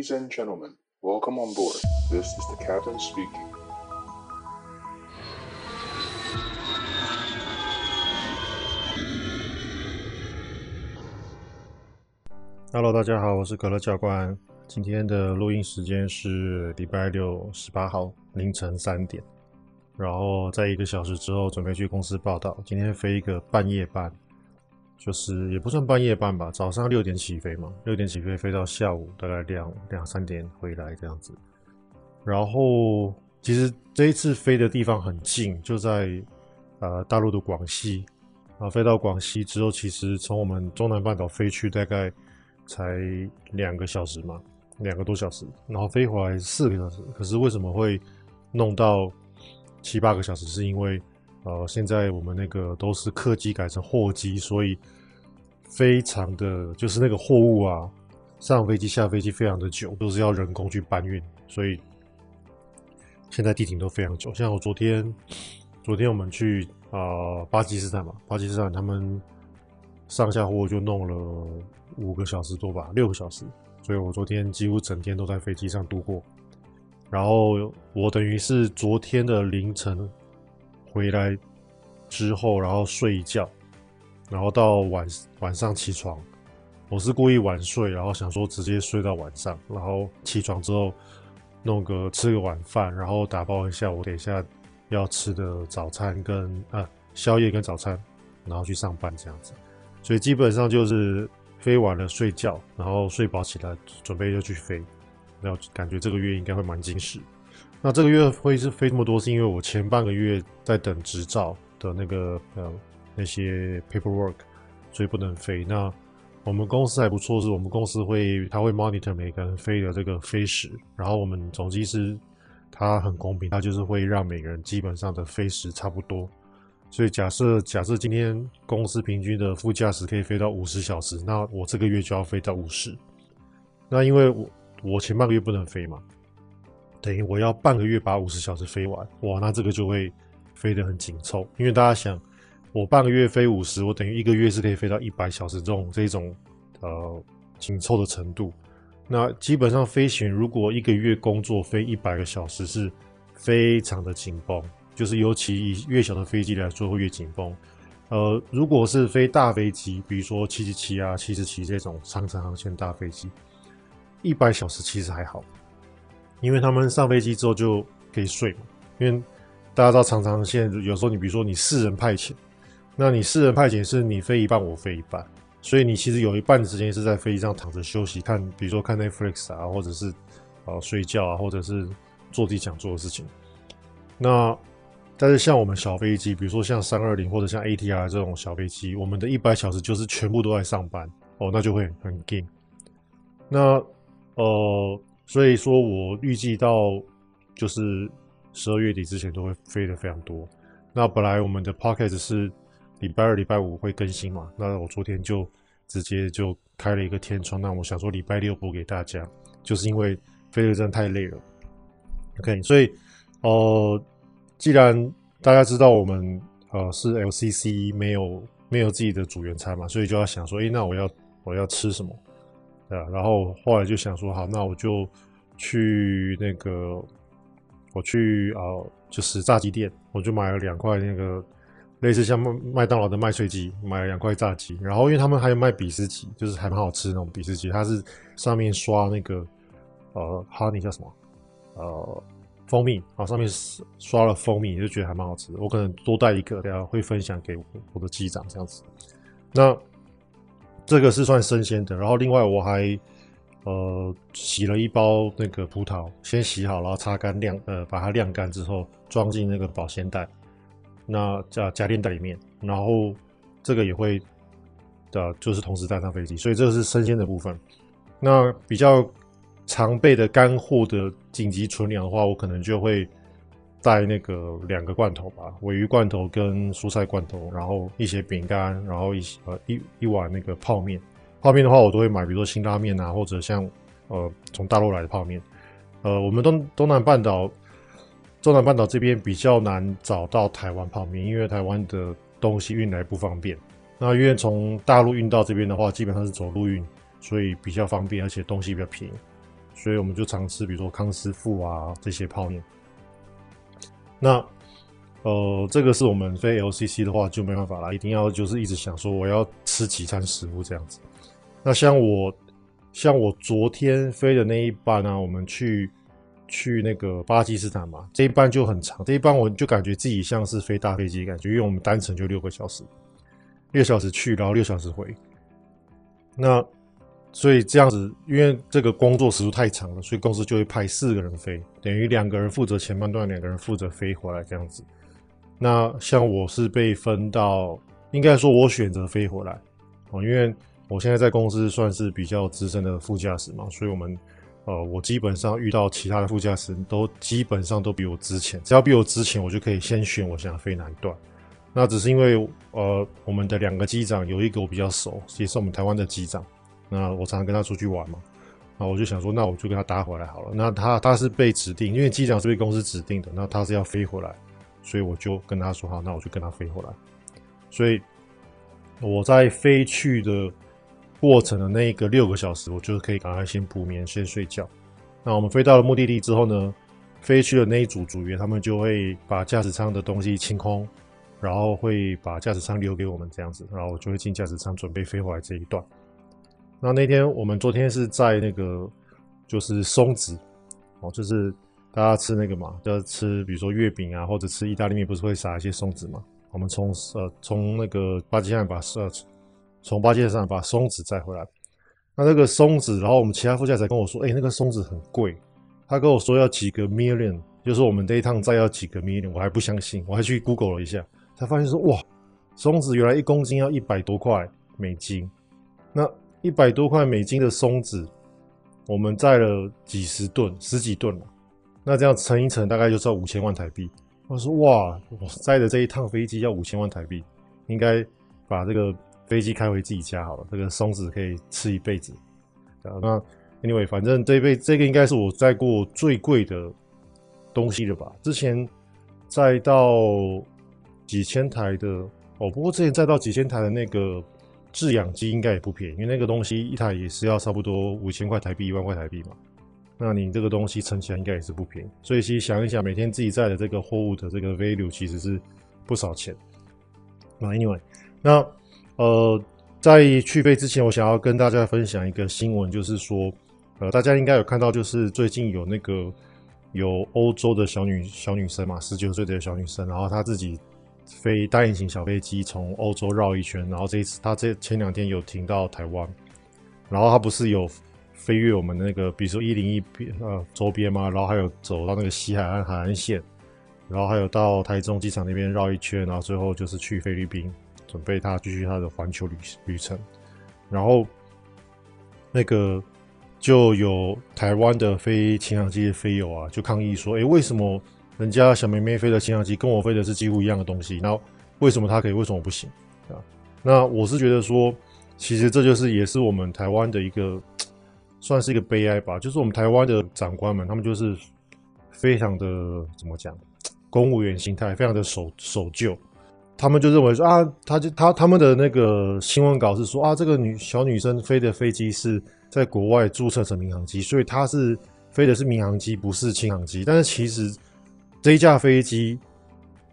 Ladies and gentlemen, welcome on board. This is the captain speaking. Hello，大家好，我是可乐教官。今天的录音时间是礼拜六十八号凌晨三点，然后在一个小时之后准备去公司报到。今天飞一个半夜班。就是也不算半夜班吧，早上六点起飞嘛，六点起飞飞到下午大概两两三点回来这样子。然后其实这一次飞的地方很近，就在呃大陆的广西。然后飞到广西之后，其实从我们中南半岛飞去大概才两个小时嘛，两个多小时。然后飞回来四个小时，可是为什么会弄到七八个小时？是因为呃，现在我们那个都是客机改成货机，所以非常的就是那个货物啊，上飞机下飞机非常的久，都是要人工去搬运，所以现在地停都非常久。像我昨天，昨天我们去啊、呃、巴基斯坦嘛，巴基斯坦他们上下货就弄了五个小时多吧，六个小时，所以我昨天几乎整天都在飞机上度过。然后我等于是昨天的凌晨。回来之后，然后睡一觉，然后到晚晚上起床。我是故意晚睡，然后想说直接睡到晚上，然后起床之后弄个吃个晚饭，然后打包一下我等一下要吃的早餐跟啊宵夜跟早餐，然后去上班这样子。所以基本上就是飞完了睡觉，然后睡饱起来准备就去飞。然后感觉这个月应该会蛮精实。那这个月会是飞这么多，是因为我前半个月在等执照的那个呃那些 paperwork，所以不能飞。那我们公司还不错，是我们公司会他会 monitor 每个人飞的这个飞时，然后我们总机师他很公平，他就是会让每个人基本上的飞时差不多。所以假设假设今天公司平均的副驾驶可以飞到五十小时，那我这个月就要飞到五十。那因为我我前半个月不能飞嘛。等于我要半个月把五十小时飞完，哇，那这个就会飞得很紧凑。因为大家想，我半个月飞五十，我等于一个月是可以飞到一百小时这种这种呃紧凑的程度。那基本上飞行如果一个月工作飞一百个小时是非常的紧绷，就是尤其以越小的飞机来说会越紧绷。呃，如果是飞大飞机，比如说七七七啊、七四七这种长程航线大飞机，一百小时其实还好。因为他们上飞机之后就可以睡嘛，因为大家知道常常现在有时候你比如说你四人派遣，那你四人派遣是你飞一半我飞一半，所以你其实有一半的时间是在飞机上躺着休息，看比如说看 Netflix 啊，或者是呃睡觉啊，或者是做自己想做的事情。那但是像我们小飞机，比如说像三二零或者像 ATR 这种小飞机，我们的一百小时就是全部都在上班哦，那就会很 game。那呃。所以说我预计到就是十二月底之前都会飞得非常多。那本来我们的 podcast 是礼拜二、礼拜五会更新嘛，那我昨天就直接就开了一个天窗，那我想说礼拜六播给大家，就是因为飞得真的太累了。OK，所以呃，既然大家知道我们呃是 LCC 没有没有自己的组员餐嘛，所以就要想说，诶，那我要我要吃什么？对啊，然后后来就想说，好，那我就去那个，我去啊、就是炸鸡店，我就买了两块那个类似像麦麦当劳的麦脆鸡，买了两块炸鸡。然后因为他们还有卖比斯吉，就是还蛮好吃那种比斯吉，它是上面刷那个呃，honey 叫什么？呃，蜂蜜啊，上面刷了蜂蜜，就觉得还蛮好吃的。我可能多带一个，等下会分享给我的机长这样子。那。这个是算生鲜的，然后另外我还呃洗了一包那个葡萄，先洗好，然后擦干晾呃把它晾干之后装进那个保鲜袋，那加夹链袋里面，然后这个也会的、呃，就是同时带上飞机，所以这个是生鲜的部分。那比较常备的干货的紧急存粮的话，我可能就会。带那个两个罐头吧，鮪鱼罐头跟蔬菜罐头，然后一些饼干，然后一些呃一一碗那个泡面。泡面的话，我都会买，比如说辛拉面啊，或者像呃从大陆来的泡面。呃，我们东东南半岛，中南半岛这边比较难找到台湾泡面，因为台湾的东西运来不方便。那因为从大陆运到这边的话，基本上是走陆运，所以比较方便，而且东西比较便宜。所以我们就常吃，比如说康师傅啊这些泡面。那呃，这个是我们飞 LCC 的话就没办法了，一定要就是一直想说我要吃几餐食物这样子。那像我像我昨天飞的那一班呢、啊，我们去去那个巴基斯坦嘛，这一班就很长，这一班我就感觉自己像是飞大飞机感觉，因为我们单程就六个小时，六小时去，然后六小时回。那所以这样子，因为这个工作时数太长了，所以公司就会派四个人飞，等于两个人负责前半段，两个人负责飞回来这样子。那像我是被分到，应该说我选择飞回来哦，因为我现在在公司算是比较资深的副驾驶嘛，所以我们呃，我基本上遇到其他的副驾驶都基本上都比我值钱，只要比我值钱，我就可以先选我想飞哪一段。那只是因为呃，我们的两个机长有一个我比较熟，也是我们台湾的机长，那我常常跟他出去玩嘛，那我就想说，那我就跟他搭回来好了。那他他是被指定，因为机长是被公司指定的，那他是要飞回来。所以我就跟他说好，那我就跟他飞回来。所以我在飞去的过程的那一个六个小时，我就可以赶快先补眠，先睡觉。那我们飞到了目的地之后呢，飞去的那一组组员他们就会把驾驶舱的东西清空，然后会把驾驶舱留给我们这样子，然后我就会进驾驶舱准备飞回来这一段。那那天我们昨天是在那个就是松子哦，就是。大家吃那个嘛，就吃比如说月饼啊，或者吃意大利面，不是会撒一些松子嘛？我们从呃从那个巴基斯坦把呃从巴基斯坦把松子带回来。那那个松子，然后我们其他副驾驶跟我说，哎、那个松子很贵。他跟我说要几个 million，就是我们这一趟再要几个 million，我还不相信，我还去 Google 了一下，才发现说哇，松子原来一公斤要一百多块美金。那一百多块美金的松子，我们载了几十吨，十几吨了。那这样乘一乘，大概就要五千万台币。我说哇，我载的这一趟飞机要五千万台币，应该把这个飞机开回自己家好了。这个松子可以吃一辈子。那 anyway，反正这一辈这个应该是我载过最贵的东西了吧？之前载到几千台的哦，不过之前载到几千台的那个制氧机应该也不便宜，因为那个东西一台也是要差不多五千块台币、一万块台币嘛。那你这个东西乘起来应该也是不便宜，所以其实想一想，每天自己载的这个货物的这个 value 其实是不少钱。那 anyway，那呃，在去飞之前，我想要跟大家分享一个新闻，就是说，呃，大家应该有看到，就是最近有那个有欧洲的小女小女生嘛，十九岁的小女生，然后她自己飞单引擎小飞机从欧洲绕一圈，然后这一次他这前两天有停到台湾，然后他不是有。飞越我们那个，比如说一零一边呃周边嘛，然后还有走到那个西海岸海岸线，然后还有到台中机场那边绕一圈，然后最后就是去菲律宾，准备他继续他的环球旅旅程。然后那个就有台湾的飞轻航机的飞友啊，就抗议说：“诶，为什么人家小妹妹飞的轻航机跟我飞的是几乎一样的东西？然后为什么他可以，为什么我不行？”啊，那我是觉得说，其实这就是也是我们台湾的一个。算是一个悲哀吧，就是我们台湾的长官们，他们就是非常的怎么讲，公务员心态，非常的守守旧。他们就认为说啊，他就他他们的那个新闻稿是说啊，这个女小女生飞的飞机是在国外注册成民航机，所以她是飞的是民航机，不是轻航机。但是其实这一架飞机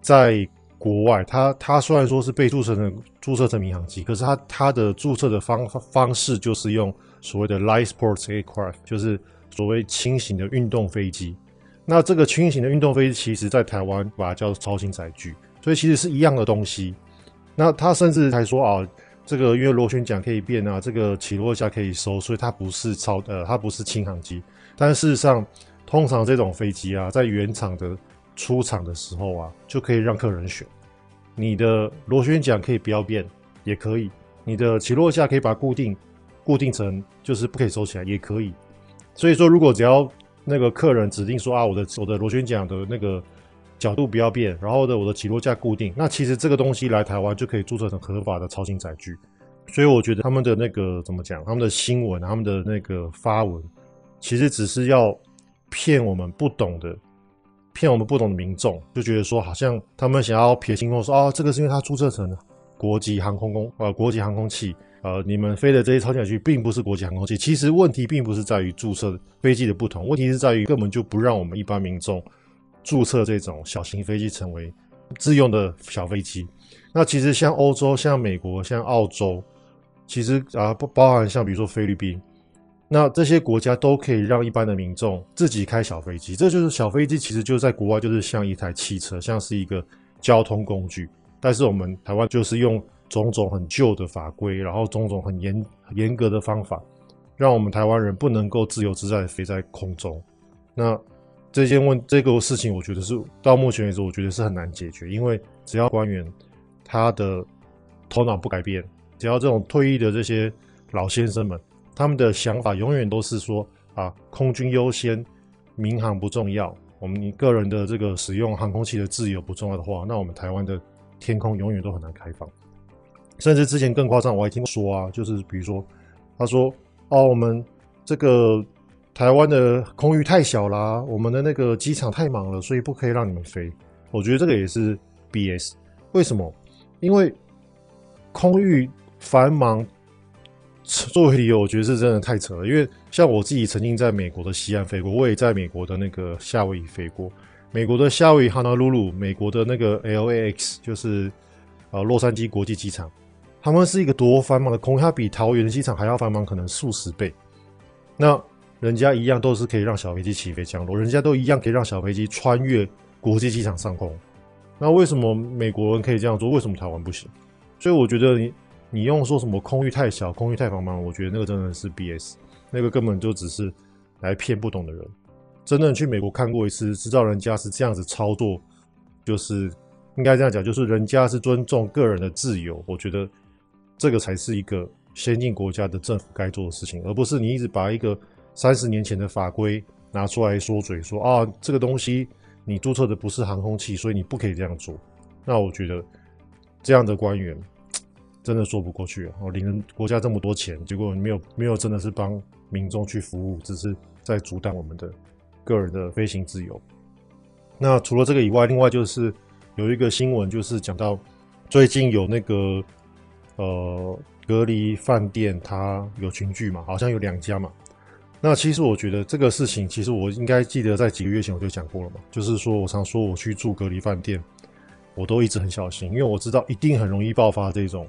在国外，它它虽然说是被注册成注册成民航机，可是它它的注册的方方式就是用。所谓的 light sports aircraft 就是所谓轻型的运动飞机。那这个轻型的运动飞机，其实在台湾把它叫做超轻载具，所以其实是一样的东西。那他甚至还说啊，这个因为螺旋桨可以变啊，这个起落架可以收，所以它不是超呃，它不是轻航机。但事实上，通常这种飞机啊，在原厂的出厂的时候啊，就可以让客人选，你的螺旋桨可以不要变，也可以，你的起落架可以把固定。固定成就是不可以收起来也可以，所以说如果只要那个客人指定说啊，我的我的螺旋桨的那个角度不要变，然后呢我的起落架固定，那其实这个东西来台湾就可以注册成合法的超轻载具。所以我觉得他们的那个怎么讲，他们的新闻，他们的那个发文，其实只是要骗我们不懂的，骗我们不懂的民众，就觉得说好像他们想要撇清说说啊，这个是因为它注册成国际航空公呃国际航空器。呃，你们飞的这些超级小区并不是国际航空器。其实问题并不是在于注册飞机的不同，问题是在于根本就不让我们一般民众注册这种小型飞机成为自用的小飞机。那其实像欧洲、像美国、像澳洲，其实啊不包含像比如说菲律宾，那这些国家都可以让一般的民众自己开小飞机。这就是小飞机，其实就在国外就是像一台汽车，像是一个交通工具。但是我们台湾就是用种种很旧的法规，然后种种很严严格的方法，让我们台湾人不能够自由自在的飞在空中。那这件问这个事情，我觉得是到目前为止，我觉得是很难解决，因为只要官员他的头脑不改变，只要这种退役的这些老先生们，他们的想法永远都是说啊，空军优先，民航不重要，我们个人的这个使用航空器的自由不重要的话，那我们台湾的天空永远都很难开放。甚至之前更夸张，我还听说啊，就是比如说，他说哦，我们这个台湾的空域太小啦，我们的那个机场太忙了，所以不可以让你们飞。我觉得这个也是 BS。为什么？因为空域繁忙作为理由，我觉得是真的太扯了。因为像我自己曾经在美国的西岸飞过，我也在美国的那个夏威夷飞过。美国的夏威夷 Honolulu，美国的那个 LAX，就是呃洛杉矶国际机场。他们是一个多繁忙的空，它比桃园机场还要繁忙，可能数十倍。那人家一样都是可以让小飞机起飞降落，人家都一样可以让小飞机穿越国际机场上空。那为什么美国人可以这样做？为什么台湾不行？所以我觉得你你用说什么空域太小、空域太繁忙，我觉得那个真的是 BS，那个根本就只是来骗不懂的人。真正去美国看过一次，知道人家是这样子操作，就是应该这样讲，就是人家是尊重个人的自由。我觉得。这个才是一个先进国家的政府该做的事情，而不是你一直把一个三十年前的法规拿出来说嘴，说啊，这个东西你注册的不是航空器，所以你不可以这样做。那我觉得这样的官员真的说不过去哦！领了国家这么多钱，结果没有没有真的是帮民众去服务，只是在阻挡我们的个人的飞行自由。那除了这个以外，另外就是有一个新闻，就是讲到最近有那个。呃，隔离饭店它有群聚嘛？好像有两家嘛。那其实我觉得这个事情，其实我应该记得在几个月前我就讲过了嘛。就是说我常说我去住隔离饭店，我都一直很小心，因为我知道一定很容易爆发这种。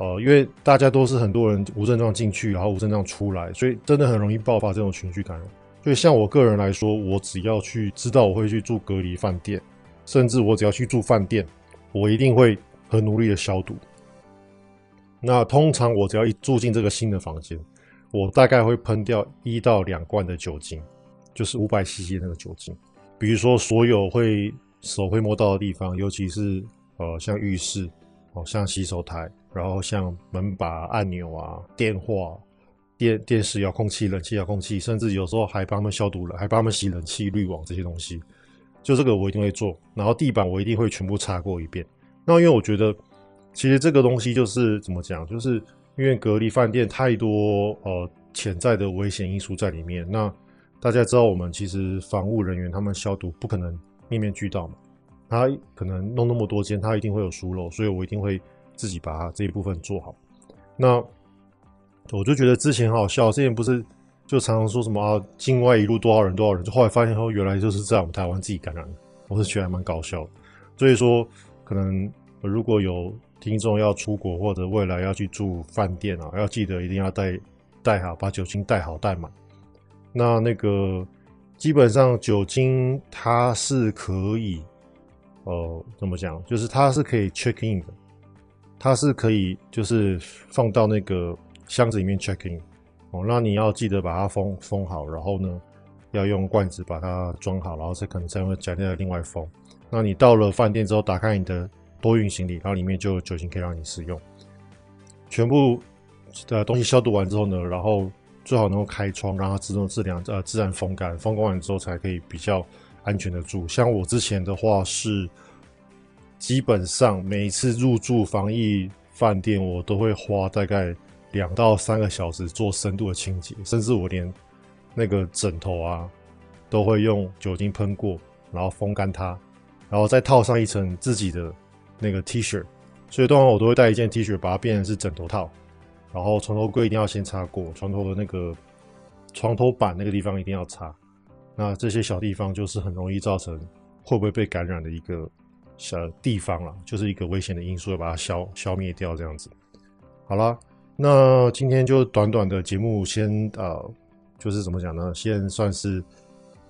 呃，因为大家都是很多人无症状进去，然后无症状出来，所以真的很容易爆发这种群聚感染。所以像我个人来说，我只要去知道我会去住隔离饭店，甚至我只要去住饭店，我一定会很努力的消毒。那通常我只要一住进这个新的房间，我大概会喷掉一到两罐的酒精，就是五百 CC 那个酒精。比如说所有会手会摸到的地方，尤其是呃像浴室，哦像洗手台，然后像门把、按钮啊、电话、电电视遥控器、冷气遥控器，甚至有时候还帮他们消毒了，还帮他们洗冷气滤网这些东西。就这个我一定会做，然后地板我一定会全部擦过一遍。那因为我觉得。其实这个东西就是怎么讲，就是因为隔离饭店太多呃潜在的危险因素在里面。那大家知道，我们其实防务人员他们消毒不可能面面俱到嘛，他可能弄那么多间，他一定会有疏漏，所以我一定会自己把它这一部分做好。那我就觉得之前很好笑，之前不是就常常说什么啊，境外一路多少人多少人，就后来发现后原来就是在我们台湾自己感染的，我是觉得还蛮搞笑。所以说，可能如果有。听众要出国或者未来要去住饭店啊，要记得一定要带带好，把酒精带好带满。那那个基本上酒精它是可以，呃，怎么讲？就是它是可以 check in 的，它是可以就是放到那个箱子里面 checking。哦，那你要记得把它封封好，然后呢，要用罐子把它装好，然后再可能再用夹链另外封。那你到了饭店之后，打开你的。多运行李，然后里面就有酒精可以让你使用。全部的东西消毒完之后呢，然后最好能够开窗，让它自动自然呃自然风干，风干完之后才可以比较安全的住。像我之前的话是，基本上每一次入住防疫饭店，我都会花大概两到三个小时做深度的清洁，甚至我连那个枕头啊都会用酒精喷过，然后风干它，然后再套上一层自己的。那个 T 恤，所以通常我都会带一件 T 恤，把它变成是枕头套，然后床头柜一定要先擦过，床头的那个床头板那个地方一定要擦。那这些小地方就是很容易造成会不会被感染的一个小地方了，就是一个危险的因素，要把它消消灭掉这样子。好了，那今天就短短的节目先呃，就是怎么讲呢？先算是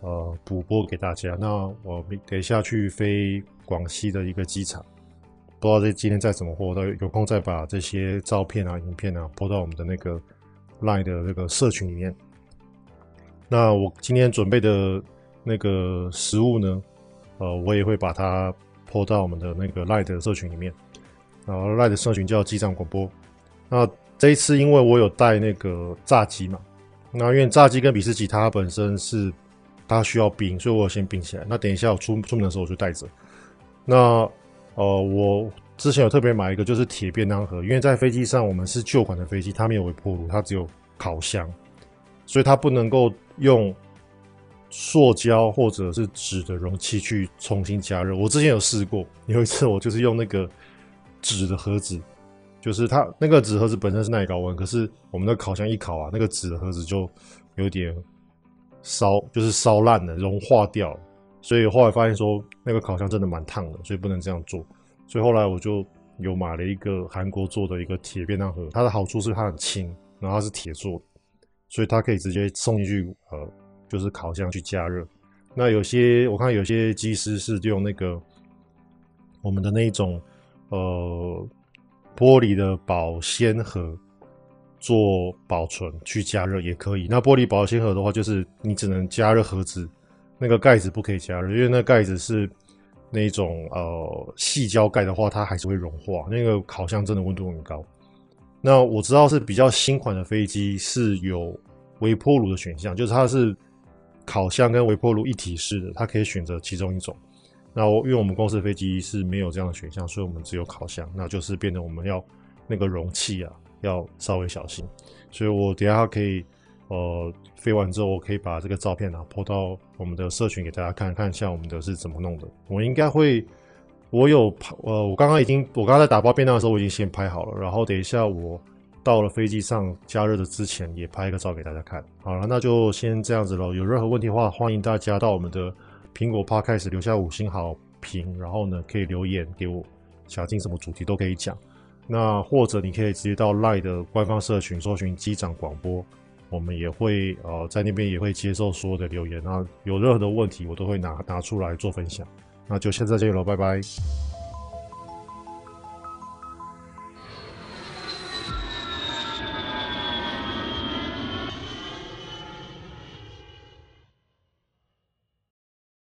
呃补播给大家。那我等一下去飞广西的一个机场。不知道这今天再怎么货，到有空再把这些照片啊、影片啊播到我们的那个 LINE 的那个社群里面。那我今天准备的那个食物呢，呃，我也会把它拖到我们的那个 LINE 的社群里面。然后 LINE 的社群叫机长广播。那这一次因为我有带那个炸鸡嘛，那因为炸鸡跟比斯吉它本身是它需要冰，所以我先冰起来。那等一下我出出门的时候我就带着。那呃，我之前有特别买一个，就是铁便当盒，因为在飞机上我们是旧款的飞机，它没有微波炉，它只有烤箱，所以它不能够用塑胶或者是纸的容器去重新加热。我之前有试过，有一次我就是用那个纸的盒子，就是它那个纸盒子本身是耐高温，可是我们的烤箱一烤啊，那个纸的盒子就有点烧，就是烧烂了，融化掉了。所以后来发现说，那个烤箱真的蛮烫的，所以不能这样做。所以后来我就有买了一个韩国做的一个铁便当盒，它的好处是它很轻，然后它是铁做的，所以它可以直接送进去，呃，就是烤箱去加热。那有些我看有些机师是用那个我们的那一种呃玻璃的保鲜盒做保存去加热也可以。那玻璃保鲜盒的话，就是你只能加热盒子。那个盖子不可以加热，因为那盖子是那种呃细胶盖的话，它还是会融化。那个烤箱真的温度很高。那我知道是比较新款的飞机是有微波炉的选项，就是它是烤箱跟微波炉一体式的，它可以选择其中一种。那我因为我们公司的飞机是没有这样的选项，所以我们只有烤箱，那就是变得我们要那个容器啊要稍微小心。所以我等下可以。呃，飞完之后，我可以把这个照片啊，po 到我们的社群给大家看看，像我们的是怎么弄的。我应该会，我有拍，呃，我刚刚已经，我刚刚在打包便当的时候，我已经先拍好了。然后等一下我到了飞机上加热的之前，也拍一个照给大家看。好了，那就先这样子喽。有任何问题的话，欢迎大家到我们的苹果 Podcast 留下五星好评，然后呢，可以留言给我，想听什么主题都可以讲。那或者你可以直接到 LINE 的官方社群搜寻机长广播。我们也会呃在那边也会接受所有的留言，那有任何的问题我都会拿拿出来做分享。那就现在这样喽，拜拜。